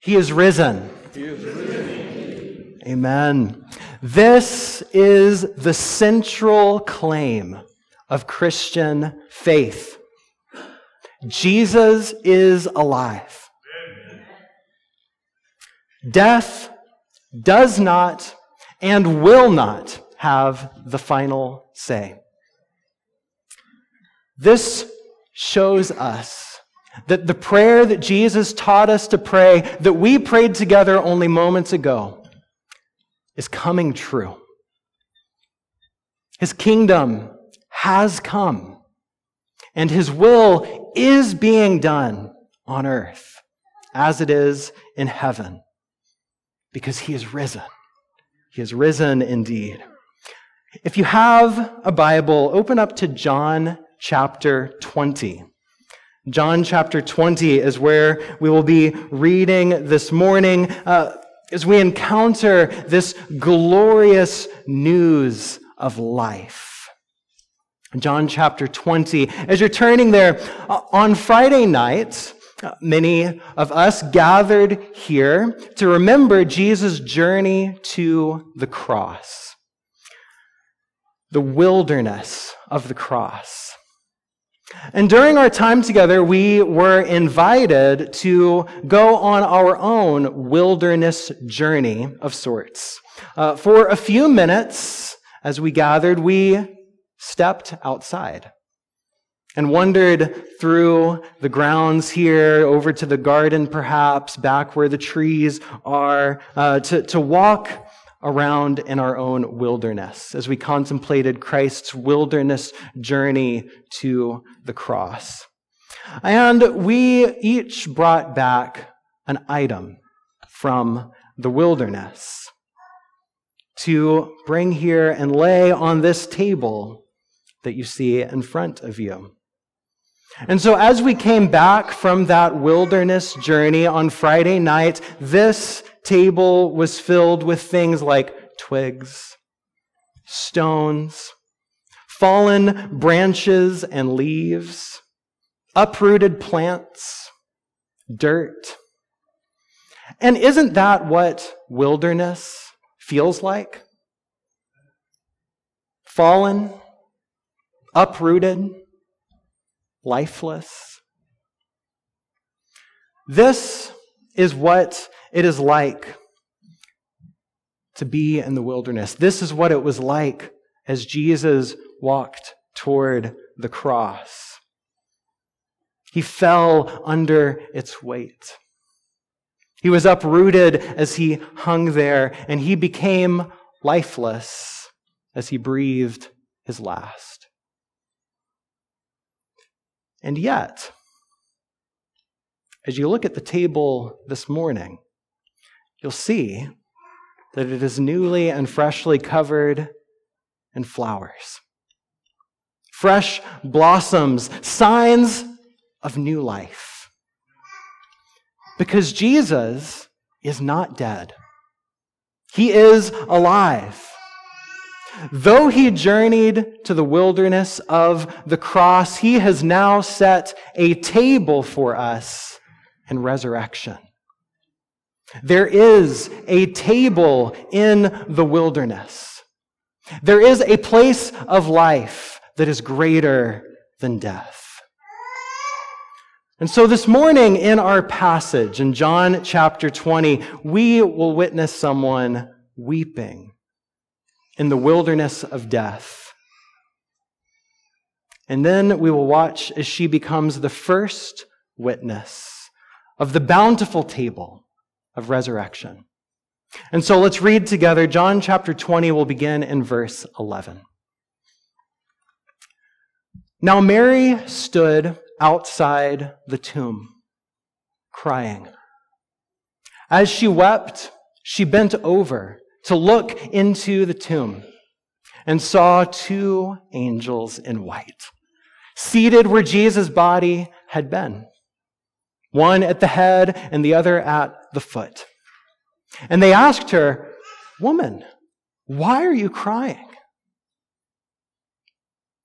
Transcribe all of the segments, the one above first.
He is risen. He is risen. Amen. This is the central claim of Christian faith. Jesus is alive. Death does not and will not have the final say. This shows us that the prayer that Jesus taught us to pray, that we prayed together only moments ago, is coming true. His kingdom has come, and his will is being done on earth as it is in heaven, because he is risen. He is risen indeed. If you have a Bible, open up to John chapter 20. John chapter 20 is where we will be reading this morning uh, as we encounter this glorious news of life. John chapter 20. As you're turning there, uh, on Friday night, uh, many of us gathered here to remember Jesus' journey to the cross, the wilderness of the cross. And during our time together, we were invited to go on our own wilderness journey of sorts. Uh, for a few minutes, as we gathered, we stepped outside and wandered through the grounds here, over to the garden perhaps, back where the trees are, uh, to, to walk around in our own wilderness as we contemplated Christ's wilderness journey to the cross. And we each brought back an item from the wilderness to bring here and lay on this table that you see in front of you. And so, as we came back from that wilderness journey on Friday night, this table was filled with things like twigs, stones, fallen branches and leaves, uprooted plants, dirt. And isn't that what wilderness feels like? Fallen, uprooted, lifeless. This is what it is like to be in the wilderness. This is what it was like as Jesus walked toward the cross. He fell under its weight. He was uprooted as he hung there, and he became lifeless as he breathed his last. And yet, as you look at the table this morning, you'll see that it is newly and freshly covered in flowers. Fresh blossoms, signs of new life. Because Jesus is not dead, He is alive. Though he journeyed to the wilderness of the cross, he has now set a table for us in resurrection. There is a table in the wilderness. There is a place of life that is greater than death. And so this morning in our passage in John chapter 20, we will witness someone weeping in the wilderness of death. And then we will watch as she becomes the first witness of the bountiful table of resurrection. And so let's read together. John chapter 20 will begin in verse 11. Now Mary stood outside the tomb, crying. As she wept, she bent over to look into the tomb and saw two angels in white, seated where Jesus' body had been one at the head and the other at the foot. And they asked her, Woman, why are you crying?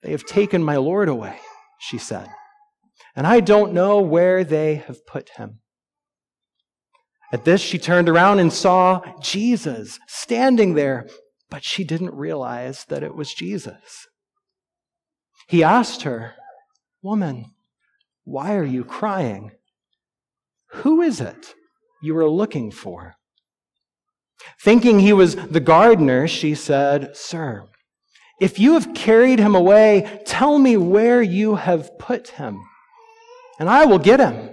They have taken my Lord away, she said, and I don't know where they have put him. At this, she turned around and saw Jesus standing there, but she didn't realize that it was Jesus. He asked her, Woman, why are you crying? Who is it you were looking for? Thinking he was the gardener, she said, Sir, if you have carried him away, tell me where you have put him, and I will get him.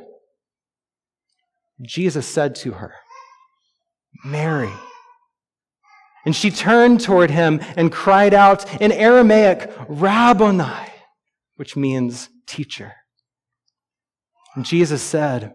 Jesus said to her, Mary. And she turned toward him and cried out in Aramaic, Rabboni, which means teacher. And Jesus said,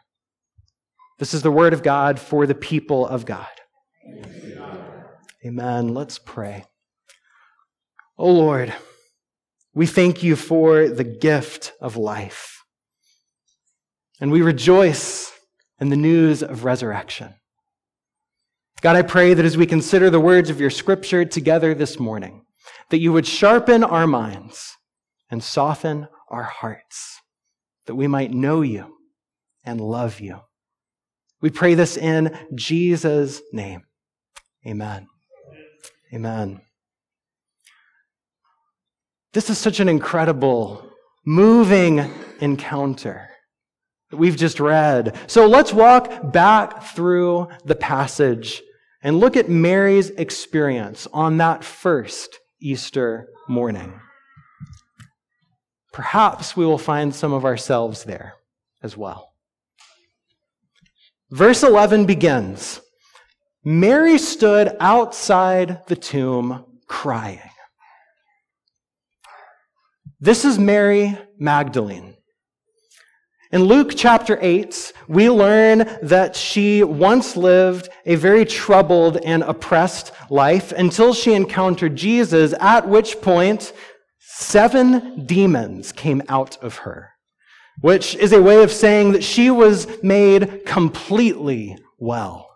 This is the word of God for the people of God. Amen. Let's pray. Oh Lord, we thank you for the gift of life. And we rejoice in the news of resurrection. God, I pray that as we consider the words of your scripture together this morning, that you would sharpen our minds and soften our hearts, that we might know you and love you. We pray this in Jesus' name. Amen. Amen. This is such an incredible, moving encounter that we've just read. So let's walk back through the passage and look at Mary's experience on that first Easter morning. Perhaps we will find some of ourselves there as well. Verse 11 begins Mary stood outside the tomb crying. This is Mary Magdalene. In Luke chapter 8, we learn that she once lived a very troubled and oppressed life until she encountered Jesus, at which point seven demons came out of her, which is a way of saying that she was made completely well.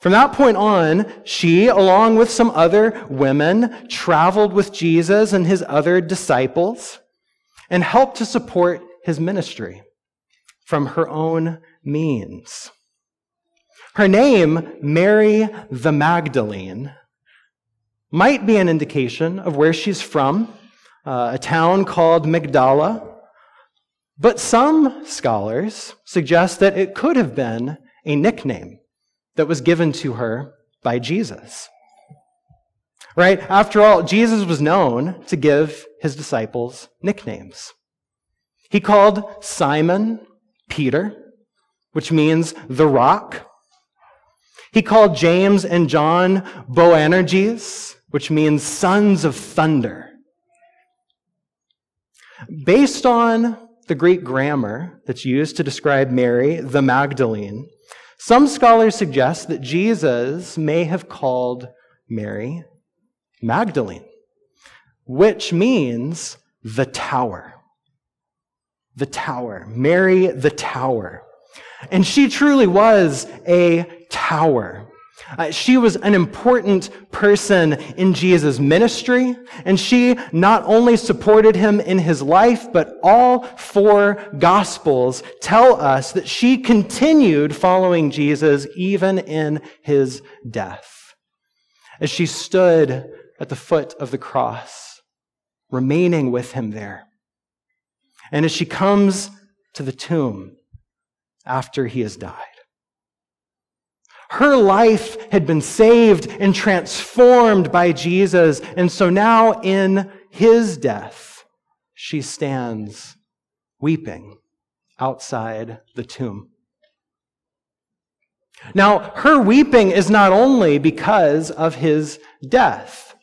From that point on, she, along with some other women, traveled with Jesus and his other disciples and helped to support his ministry from her own means. Her name, Mary the Magdalene, might be an indication of where she's from, uh, a town called Magdala. But some scholars suggest that it could have been a nickname that was given to her by Jesus. Right? After all, Jesus was known to give his disciples nicknames. He called Simon Peter, which means the rock. He called James and John Boanerges, which means sons of thunder. Based on the Greek grammar that's used to describe Mary, the Magdalene, some scholars suggest that Jesus may have called Mary Magdalene, which means the tower the tower. Mary the tower. And she truly was a tower. Uh, she was an important person in Jesus' ministry, and she not only supported him in his life, but all four gospels tell us that she continued following Jesus even in his death. As she stood at the foot of the cross, remaining with him there. And as she comes to the tomb after he has died, her life had been saved and transformed by Jesus. And so now in his death, she stands weeping outside the tomb. Now, her weeping is not only because of his death.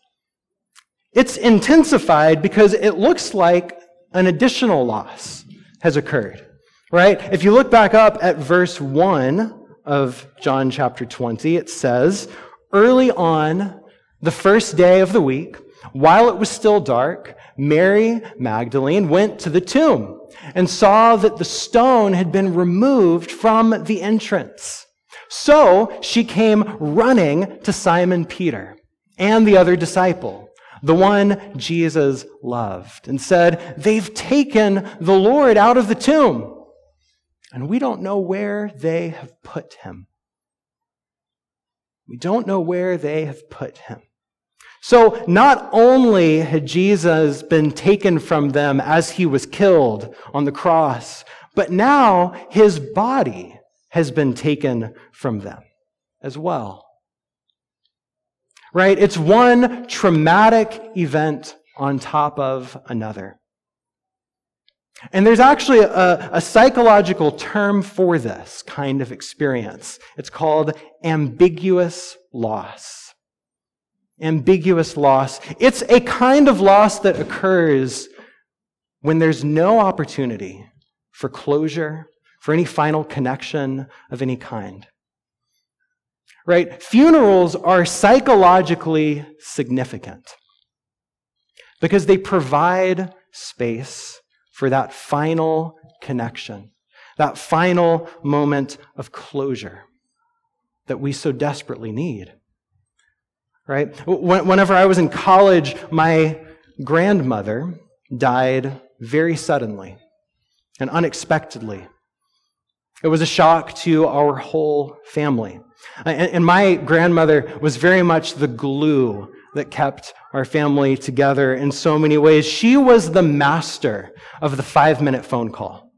It's intensified because it looks like an additional loss has occurred. Right? If you look back up at verse 1 of John chapter 20, it says, Early on, the first day of the week, while it was still dark, Mary Magdalene went to the tomb and saw that the stone had been removed from the entrance. So she came running to Simon Peter and the other disciple, the one Jesus loved, and said, They've taken the Lord out of the tomb, and we don't know where they have put him. We don't know where they have put him. So, not only had Jesus been taken from them as he was killed on the cross, but now his body has been taken from them as well. Right? It's one traumatic event on top of another. And there's actually a, a, psychological term for this kind of experience. It's called ambiguous loss. Ambiguous loss. It's a kind of loss that occurs when there's no opportunity for closure, for any final connection of any kind. Right? Funerals are psychologically significant because they provide space for that final connection, that final moment of closure that we so desperately need. Right? Whenever I was in college, my grandmother died very suddenly and unexpectedly. It was a shock to our whole family. And my grandmother was very much the glue that kept our family together in so many ways. She was the master of the five minute phone call.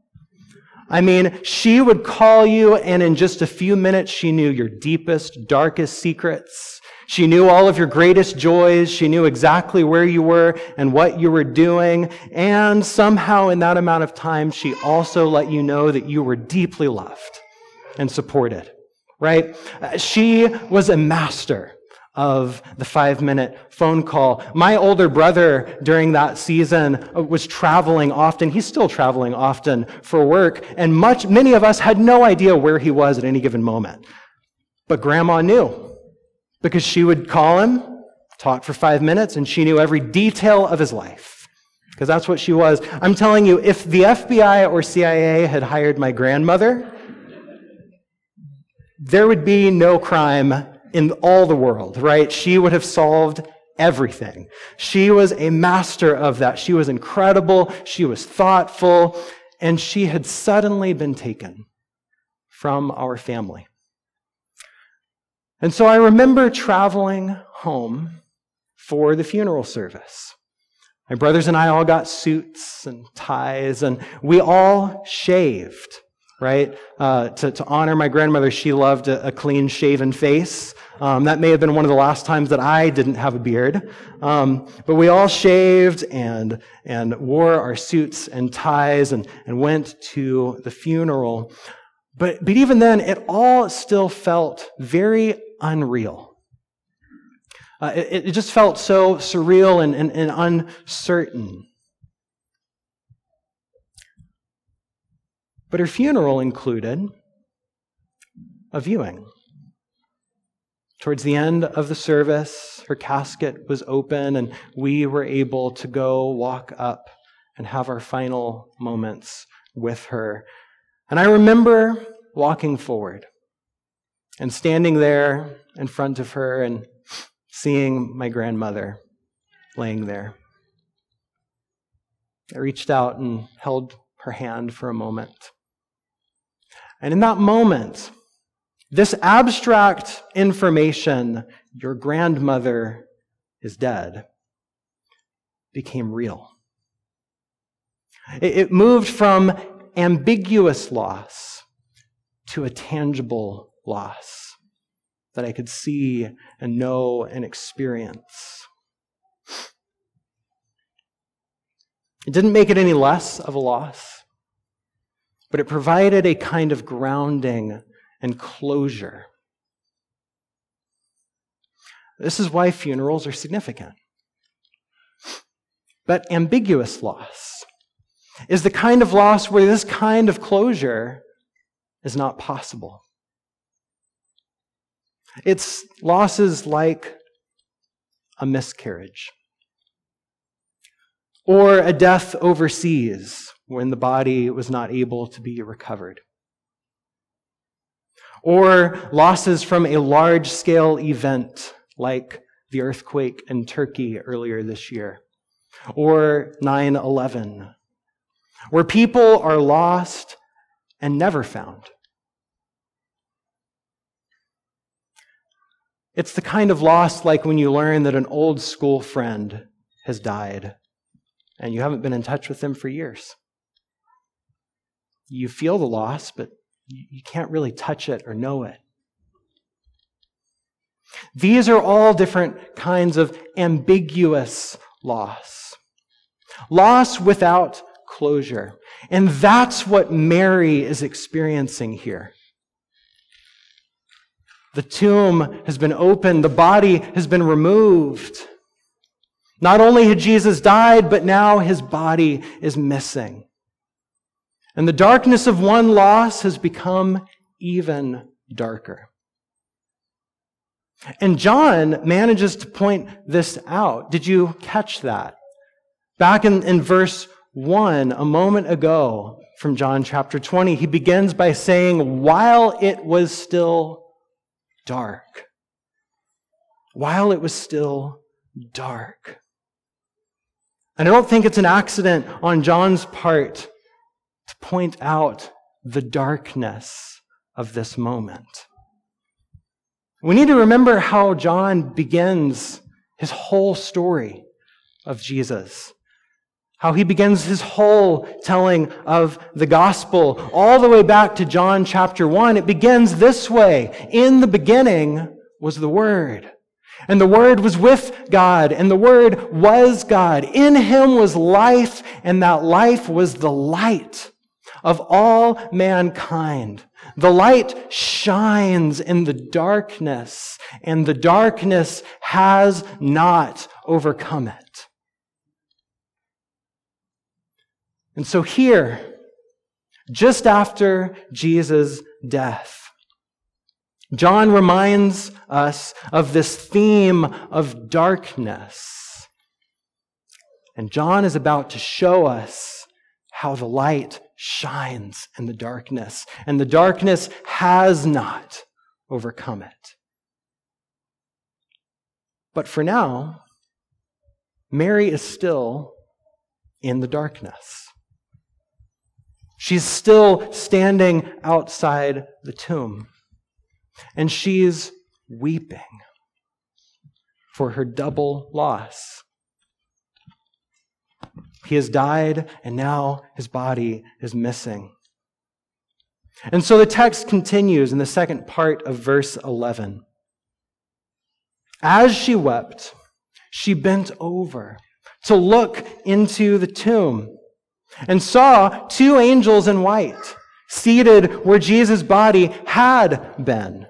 I mean, she would call you, and in just a few minutes, she knew your deepest, darkest secrets. She knew all of your greatest joys. She knew exactly where you were and what you were doing. And somehow, in that amount of time, she also let you know that you were deeply loved and supported, right? Uh, she was a master of the five minute phone call. My older brother during that season uh, was traveling often. He's still traveling often for work. And much, many of us had no idea where he was at any given moment. But grandma knew because she would call him, talk for five minutes, and she knew every detail of his life. Because that's what she was. I'm telling you, if the FBI or CIA had hired my grandmother, there would be no crime in all the world, right? She would have solved everything. She was a master of that. She was incredible. She was thoughtful. And she had suddenly been taken from our family. And so I remember traveling home for the funeral service. My brothers and I all got suits and ties, and we all shaved, right? Uh, to, to honor my grandmother, she loved a, a clean shaven face. Um, that may have been one of the last times that I didn't have a beard. Um, but we all shaved and, and wore our suits and ties and, and went to the funeral. But, but even then, it all still felt very unreal. Uh, it, it, just felt so surreal and, and, and uncertain. But her funeral included a viewing. Towards the end of the service, her casket was open, and we were able to go walk up and have our final moments with her. And I remember walking forward and standing there in front of her and seeing my grandmother laying there. I reached out and held her hand for a moment. And in that moment, this abstract information, your grandmother is dead, became real. It moved from ambiguous loss to a tangible loss that I could see and know and experience. It didn't make it any less of a loss, but it provided a kind of grounding and closure. This is why funerals are significant. But ambiguous loss is the kind of loss where this kind of closure is not possible. It's losses like a miscarriage or a death overseas when the body was not able to be recovered, or losses from a large scale event like the earthquake in Turkey earlier this year, or 9 11, where people are lost and never found. It's the kind of loss like when you learn that an old school friend has died and you haven't been in touch with them for years. You feel the loss, but you can't really touch it or know it. These are all different kinds of ambiguous loss. Loss without closure. And that's what Mary is experiencing here. The tomb has been opened, the body has been removed. Not only had Jesus died, but now his body is missing. And the darkness of one loss has become even darker. And John manages to point this out. Did you catch that? Back in, in verse 1, a moment ago from John chapter 20, he begins by saying, While it was still dark. While it was still dark. And I don't think it's an accident on John's part point out the darkness of this moment. We need to remember how John begins his whole story of Jesus. How he begins his whole telling of the gospel all the way back to John chapter 1. It begins this way. In the beginning was the Word. And the Word was with God, and the Word was God. In Him was life, and that life was the light of all mankind. The light shines in the darkness, and the darkness has not overcome it. And so, here, just after Jesus' death, John reminds us of this theme of darkness. And John is about to show us how the light shines in the darkness, and the darkness has not overcome it. But for now, Mary is still in the darkness. She's still standing outside the tomb, and she's weeping for her double loss. He has died, and now his body is missing. And so the text continues in the second part of verse 11. As she wept, she bent over to look into the tomb and saw two angels in white seated where Jesus' body had been,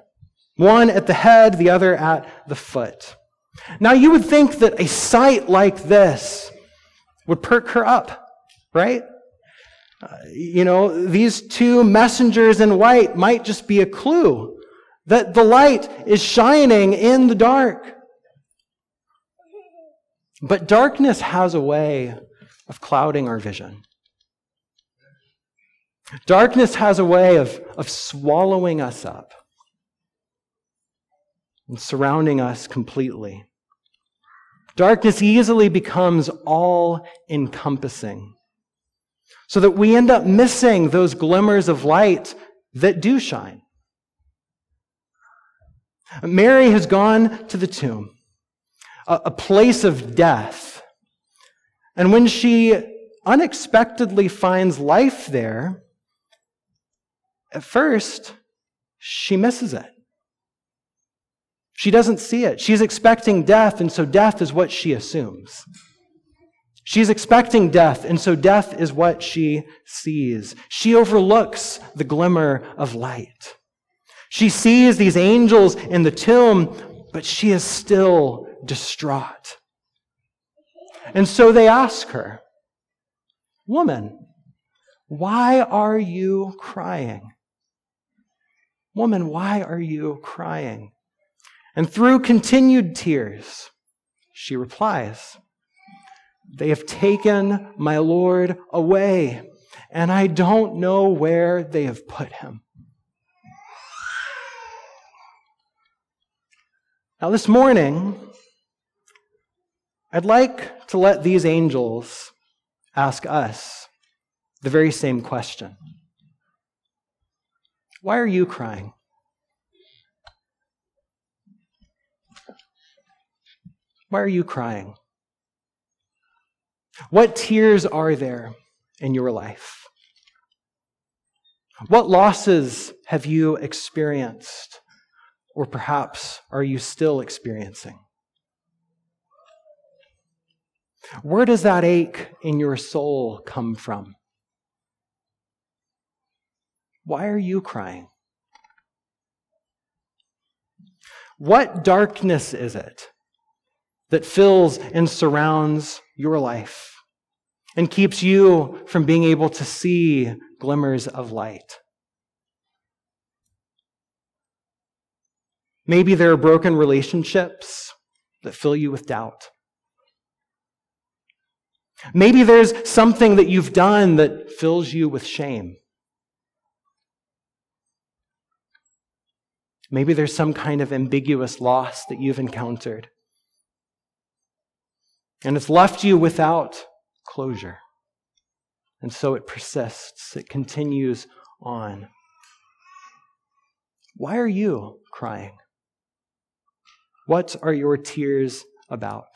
one at the head, the other at the foot. Now you would think that a sight like this would perk her up, right? Uh, you know, these two messengers in white might just be a clue that the light is shining in the dark. But darkness has a way of clouding our vision. Darkness has a way of, of swallowing us up and surrounding us completely. Darkness easily becomes all encompassing, so that we end up missing those glimmers of light that do shine. Mary has gone to the tomb, a, place of death. And when she unexpectedly finds life there, at first, she misses it. She doesn't see it. She's expecting death, and so death is what she assumes. She's expecting death, and so death is what she sees. She overlooks the glimmer of light. She sees these angels in the tomb, but she is still distraught. And so they ask her, Woman, Why are you crying? Woman, why are you crying? And through continued tears, she replies, They have taken my Lord away, and I don't know where they have put him. Now, this morning, I'd like to let these angels ask us the very same question Why are you crying? Why are you crying? What tears are there in your life? What losses have you experienced, or perhaps are you still experiencing? Where does that ache in your soul come from? Why are you crying? What darkness is it that fills and surrounds your life and keeps you from being able to see glimmers of light? Maybe there are broken relationships that fill you with doubt. Maybe there's something that you've done that fills you with shame. Maybe there's some kind of ambiguous loss that you've encountered. And it's left you without closure. And so it persists, it continues on. Why are you crying? What are your tears about?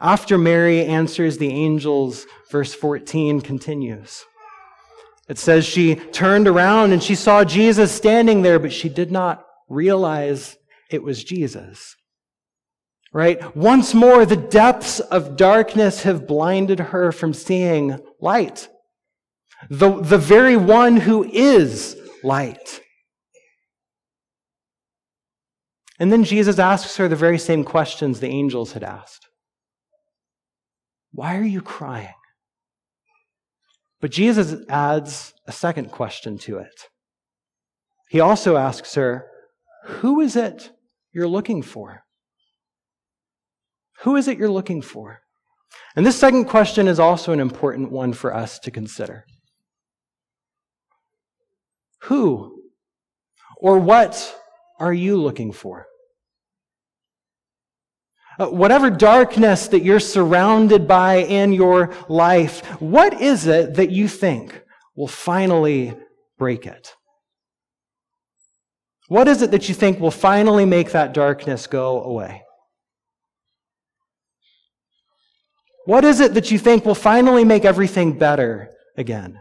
After Mary answers the angels, verse 14 continues. It says she turned around and she saw Jesus standing there, but she did not realize it was Jesus. Right? Once more, the depths of darkness have blinded her from seeing light. The, the very one who is light. And then Jesus asks her the very same questions the angels had asked. Why are you crying? But Jesus adds a second question to it. He also asks her, Who is it you're looking for? Who is it you're looking for? And this second question is also an important one for us to consider. Who or what are you looking for? Uh, whatever darkness that you're surrounded by in your life, what is it that you think will finally break it? What is it that you think will finally make that darkness go away? What is it that you think will finally make everything better again?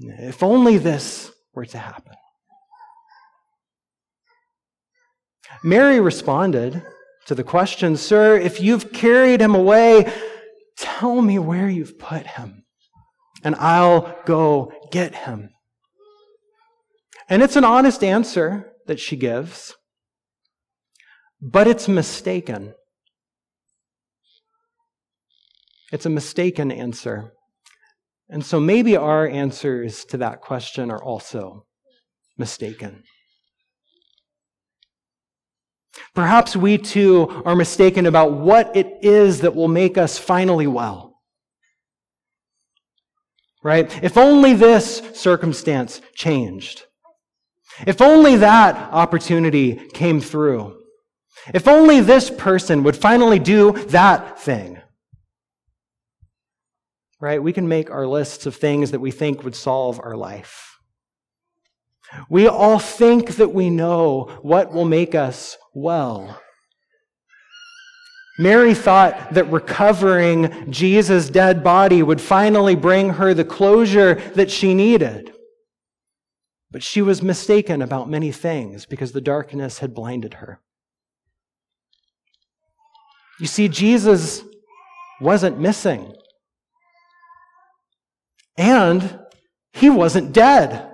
If only this were to happen. Mary responded to the question, Sir, if you've carried him away, tell me where you've put him, and I'll go get him. And it's an honest answer that she gives, but it's mistaken. It's a mistaken answer. And so maybe our answers to that question are also mistaken. Perhaps we too are mistaken about what it is that will make us finally well. Right? If only this circumstance changed. If only that opportunity came through. If only this person would finally do that thing. Right? We can make our lists of things that we think would solve our life. We all think that we know what will make us well. Mary thought that recovering Jesus' dead body would finally bring her the closure that she needed. But she was mistaken about many things because the darkness had blinded her. You see, Jesus wasn't missing. And he wasn't dead.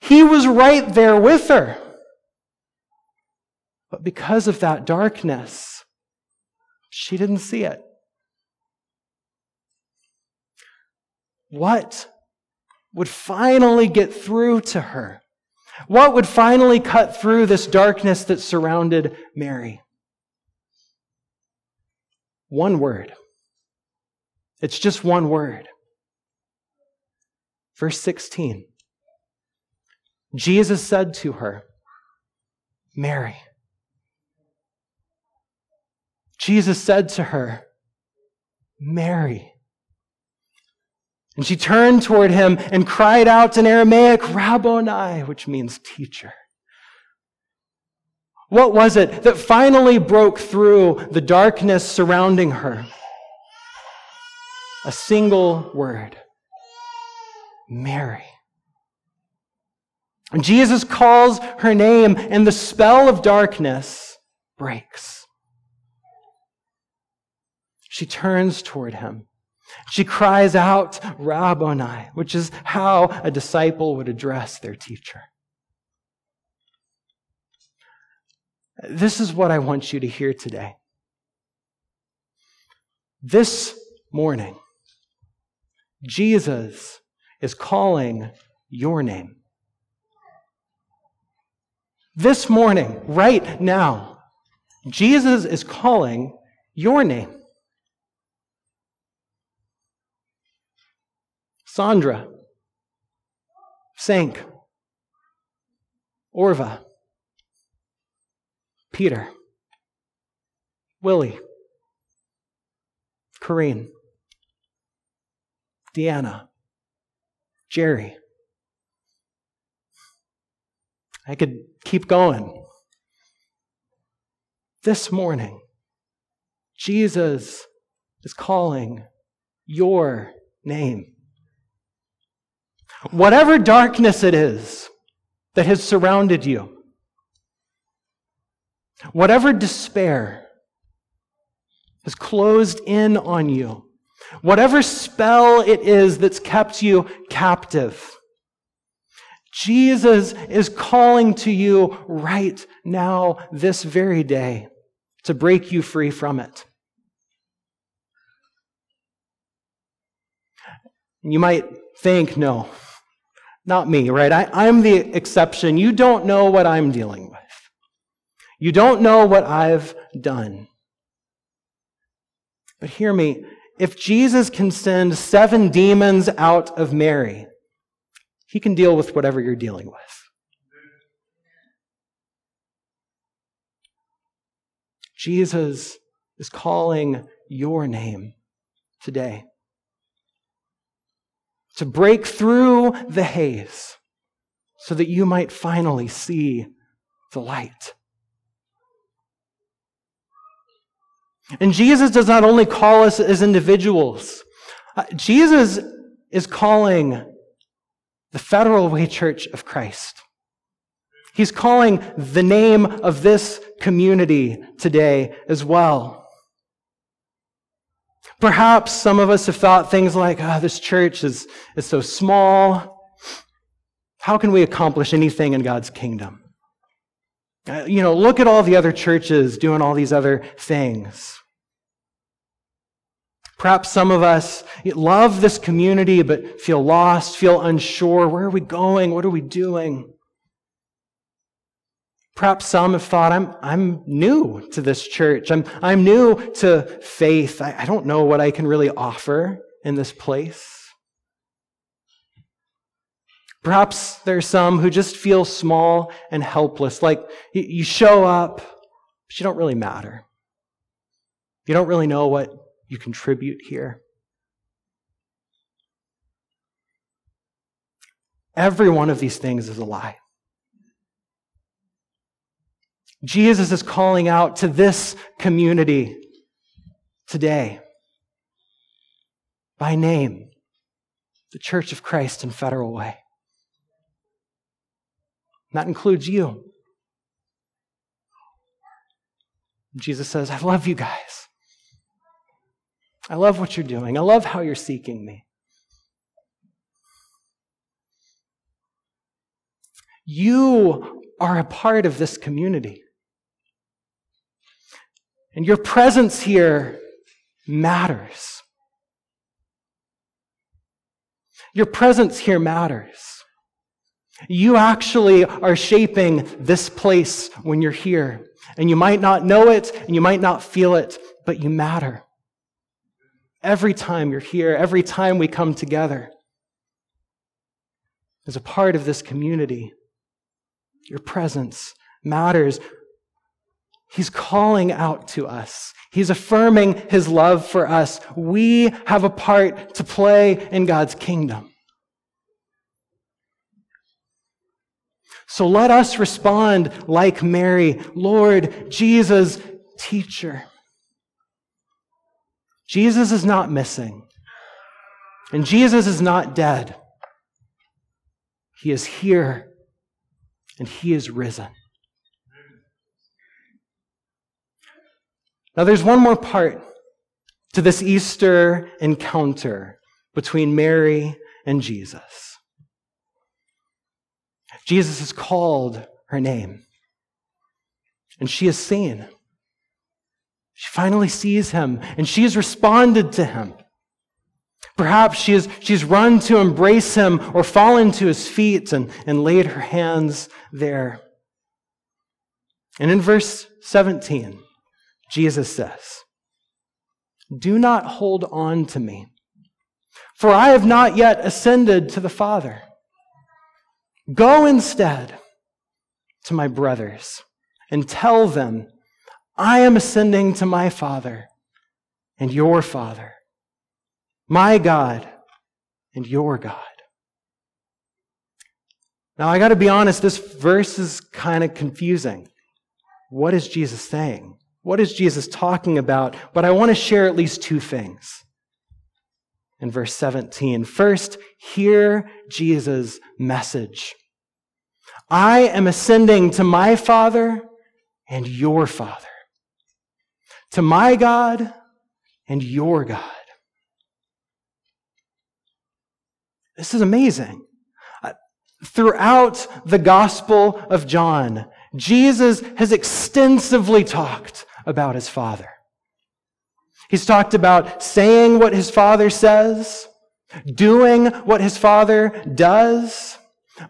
He was right there with her. But because of that darkness, She didn't see it. What would finally get through to her? What would finally cut through this darkness that surrounded Mary? One word. It's just one word. Verse 16. Jesus said to her, Mary. Jesus said to her, Mary. And she turned toward him and cried out in Aramaic, Rabboni, which means teacher. What was it that finally broke through the darkness surrounding her? A single word Mary. And Jesus calls her name, and the spell of darkness breaks. She turns toward him. She cries out, Rabboni, which is how a disciple would address their teacher. This is what I want you to hear today. This morning, Jesus is calling your name. This morning, right now, Jesus is calling your name. Sandra, Sank, Orva, Peter, Willie, Corrine, Deanna, Jerry. I could keep going. This morning, Jesus is calling your name. Whatever darkness it is that has surrounded you, whatever despair has closed in on you, whatever spell it is that's kept you captive, Jesus is calling to you right now, this very day, to break you free from it. You might think, no, not me, right? I, I'm the exception. You don't know what I'm dealing with. You don't know what I've done. But hear me. If Jesus can send seven demons out of Mary, he can deal with whatever you're dealing with. Jesus is calling your name today to break through the haze so that you might finally see the light. And Jesus does not only call us as individuals, uh, Jesus is calling the Federal Way Church of Christ. He's calling the name of this community today as well. Perhaps some of us have thought things like, oh, this church is, is so small. How can we accomplish anything in God's kingdom? Uh, you know, look at all the other churches doing all these other things. Perhaps some of us love this community but feel lost, feel unsure. Where are we going? What are we doing? Perhaps some have thought, I'm, I'm new to this church. I'm, I'm new to faith. I, I don't know what I can really offer in this place. Perhaps there's some who just feel small and helpless, like you show up, but you don't really matter. You don't really know what you contribute here. Every one of these things is a lie. Jesus is calling out to this community today by name, the Church of Christ in Federal Way. And that includes you. Jesus says, I love you guys. I love what you're doing. I love how you're seeking me. You are a part of this community. And your presence here matters. Your presence here matters. You actually are shaping this place when you're here. And you might not know it and you might not feel it, but you matter. Every time you're here, every time we come together as a part of this community, your presence matters. He's calling out to us. He's affirming his love for us. We have a part to play in God's kingdom. So let us respond like Mary, Lord, Jesus, teacher. Jesus is not missing, and Jesus is not dead. He is here, and he is risen. Now, there's one more part to this Easter encounter between Mary and Jesus. Jesus has called her name. And she has seen. She finally sees him, and she has responded to him. Perhaps she has, she's run to embrace him or fallen to his feet and, and laid her hands there. And in verse 17, Jesus says, Do not hold on to me, for I have not yet ascended to the Father. Go instead to my brothers and tell them, I am ascending to my Father and your Father, my God and your God. Now, I got to be honest, this verse is kind of confusing. What is Jesus saying? What is Jesus talking about? But I want to share at least two things in verse 17. First, hear Jesus' message. I am ascending to my Father and your Father, to my God and your God. This is amazing. Uh, throughout the Gospel of John, Jesus has extensively talked about his Father. He's talked about saying what his father says, doing what his father does.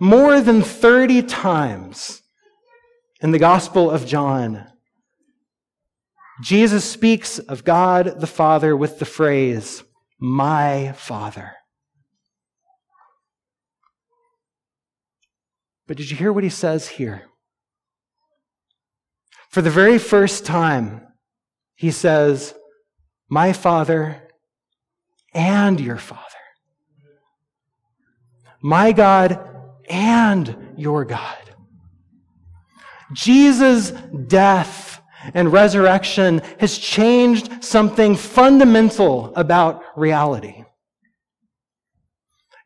More than 30 times in the Gospel of John, Jesus speaks of God the Father with the phrase, my Father. But did you hear what he says here? For the very first time, he says, my Father and your Father. My God and your God. Jesus' death and resurrection has changed something fundamental about reality.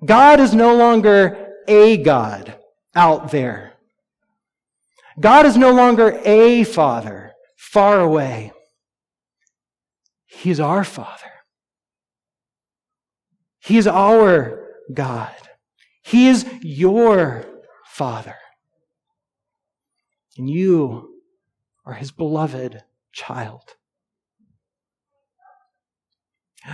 God is no longer a God out there. God is no longer a father far away. He's our Father. He's our God. He is your Father. And you are His beloved child.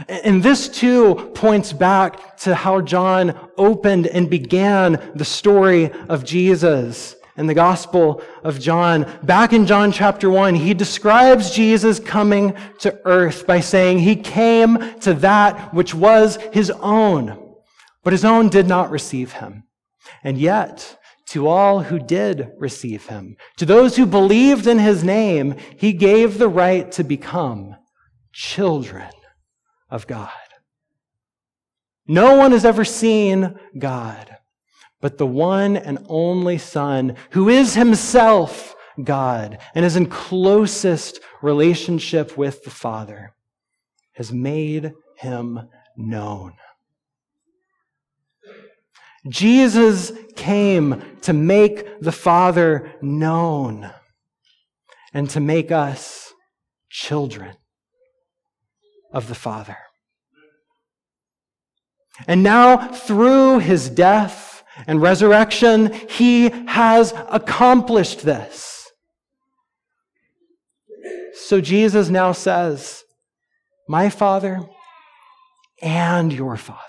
And this too points back to how John opened and began the story of Jesus in the Gospel of John. Back in John chapter 1, he describes Jesus coming to earth by saying he came to that which was his own, but his own did not receive him. And yet, to all who did receive him, to those who believed in his name, he gave the right to become children of God. No one has ever seen God but the one and only Son, who is himself God and is in closest relationship with the Father, has made him known. Jesus came to make the Father known and to make us children of the Father. And now, through his death, and resurrection, he has accomplished this. So Jesus now says, My Father and your Father.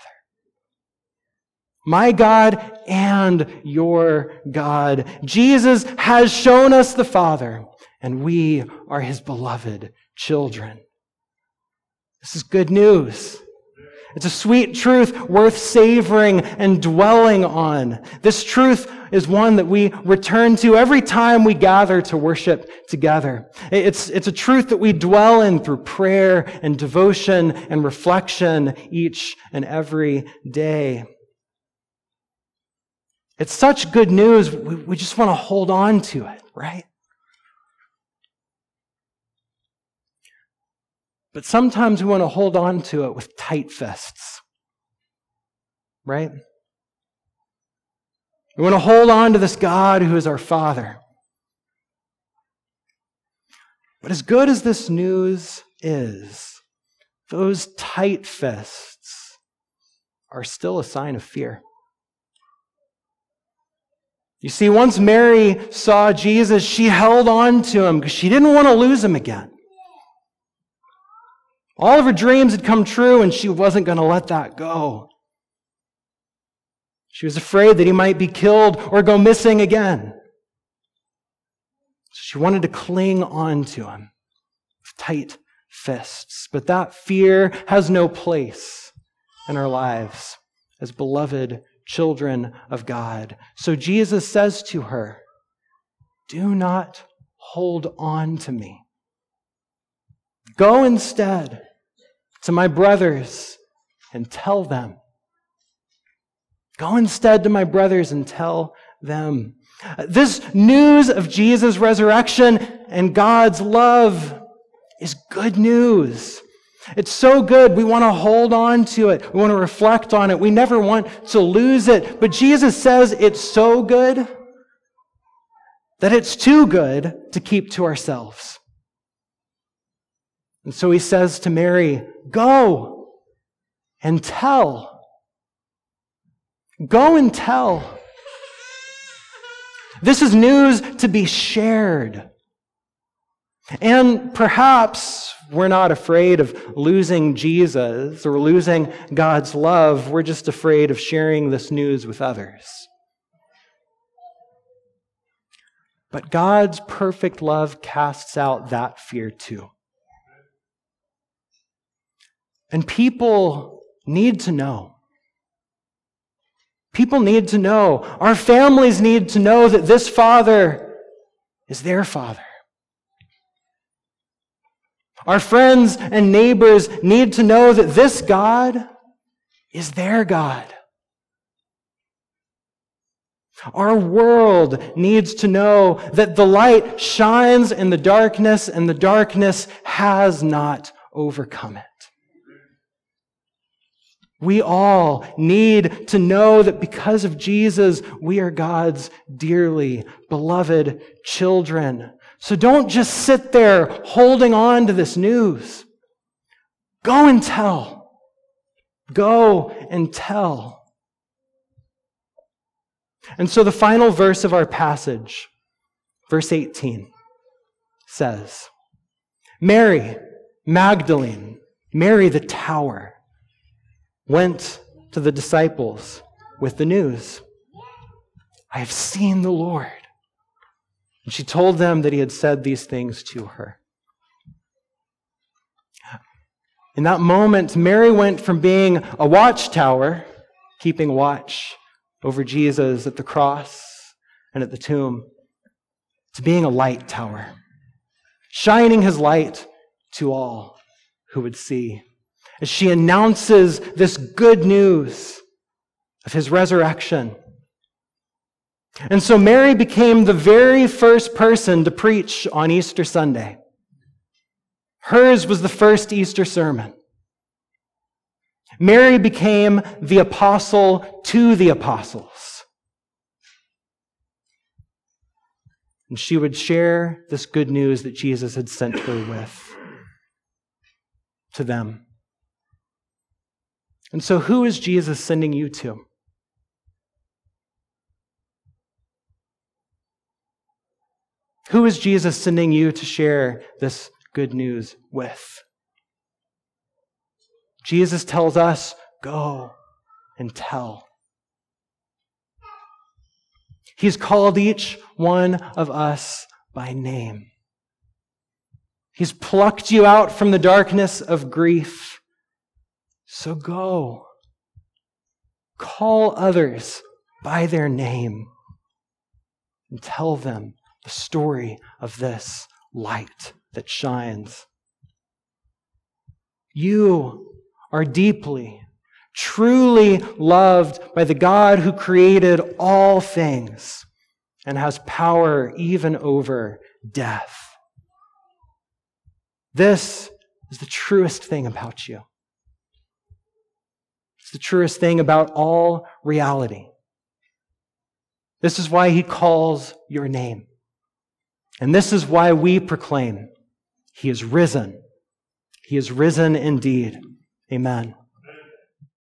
My God and your God. Jesus has shown us the Father, and we are his beloved children. This is good news. It's a sweet truth worth savoring and dwelling on. This truth is one that we return to every time we gather to worship together. It's, it's a truth that we dwell in through prayer and devotion and reflection each and every day. It's such good news, we, we just want to hold on to it, right? But sometimes we want to hold on to it with tight fists. Right? We want to hold on to this God who is our Father. But as good as this news is, those tight fists are still a sign of fear. You see, once Mary saw Jesus, she held on to him because she didn't want to lose him again. All of her dreams had come true, and she wasn't going to let that go. She was afraid that he might be killed or go missing again. She wanted to cling on to him with tight fists. But that fear has no place in our lives as beloved children of God. So Jesus says to her, Do not hold on to me. Go instead to my brothers and tell them. Go instead to my brothers and tell them. This news of Jesus' resurrection and God's love is good news. It's so good. We want to hold on to it. We want to reflect on it. We never want to lose it. But Jesus says it's so good that it's too good to keep to ourselves. And so he says to Mary, Go and tell. Go and tell. This is news to be shared. And perhaps we're not afraid of losing Jesus or losing God's love. We're just afraid of sharing this news with others. But God's perfect love casts out that fear too. And people need to know. People need to know. Our families need to know that this Father is their Father. Our friends and neighbors need to know that this God is their God. Our world needs to know that the light shines in the darkness and the darkness has not overcome it. We all need to know that because of Jesus, we are God's dearly beloved children. So don't just sit there holding on to this news. Go and tell. Go and tell. And so the final verse of our passage, verse 18, says Mary Magdalene, Mary the tower went to the disciples with the news I have seen the Lord. And she told them that he had said these things to her. In that moment, Mary went from being a watchtower, keeping watch over Jesus at the cross and at the tomb, to being a light tower, shining his light to all who would see as she announces this good news of his resurrection. And so Mary became the very first person to preach on Easter Sunday. Hers was the first Easter sermon. Mary became the apostle to the apostles. And she would share this good news that Jesus had sent her with to them. And so, who is Jesus sending you to? Who is Jesus sending you to share this good news with. Jesus tells us, go and tell. He's called each one of us by name. He's plucked you out from the darkness of grief. So go. Call others by their name and tell them the story of this light that shines. You are deeply, truly loved by the God who created all things and has power even over death. This is the truest thing about you. It's the truest thing about all reality. This is why he calls your name. And this is why we proclaim he is risen. He is risen indeed. Amen.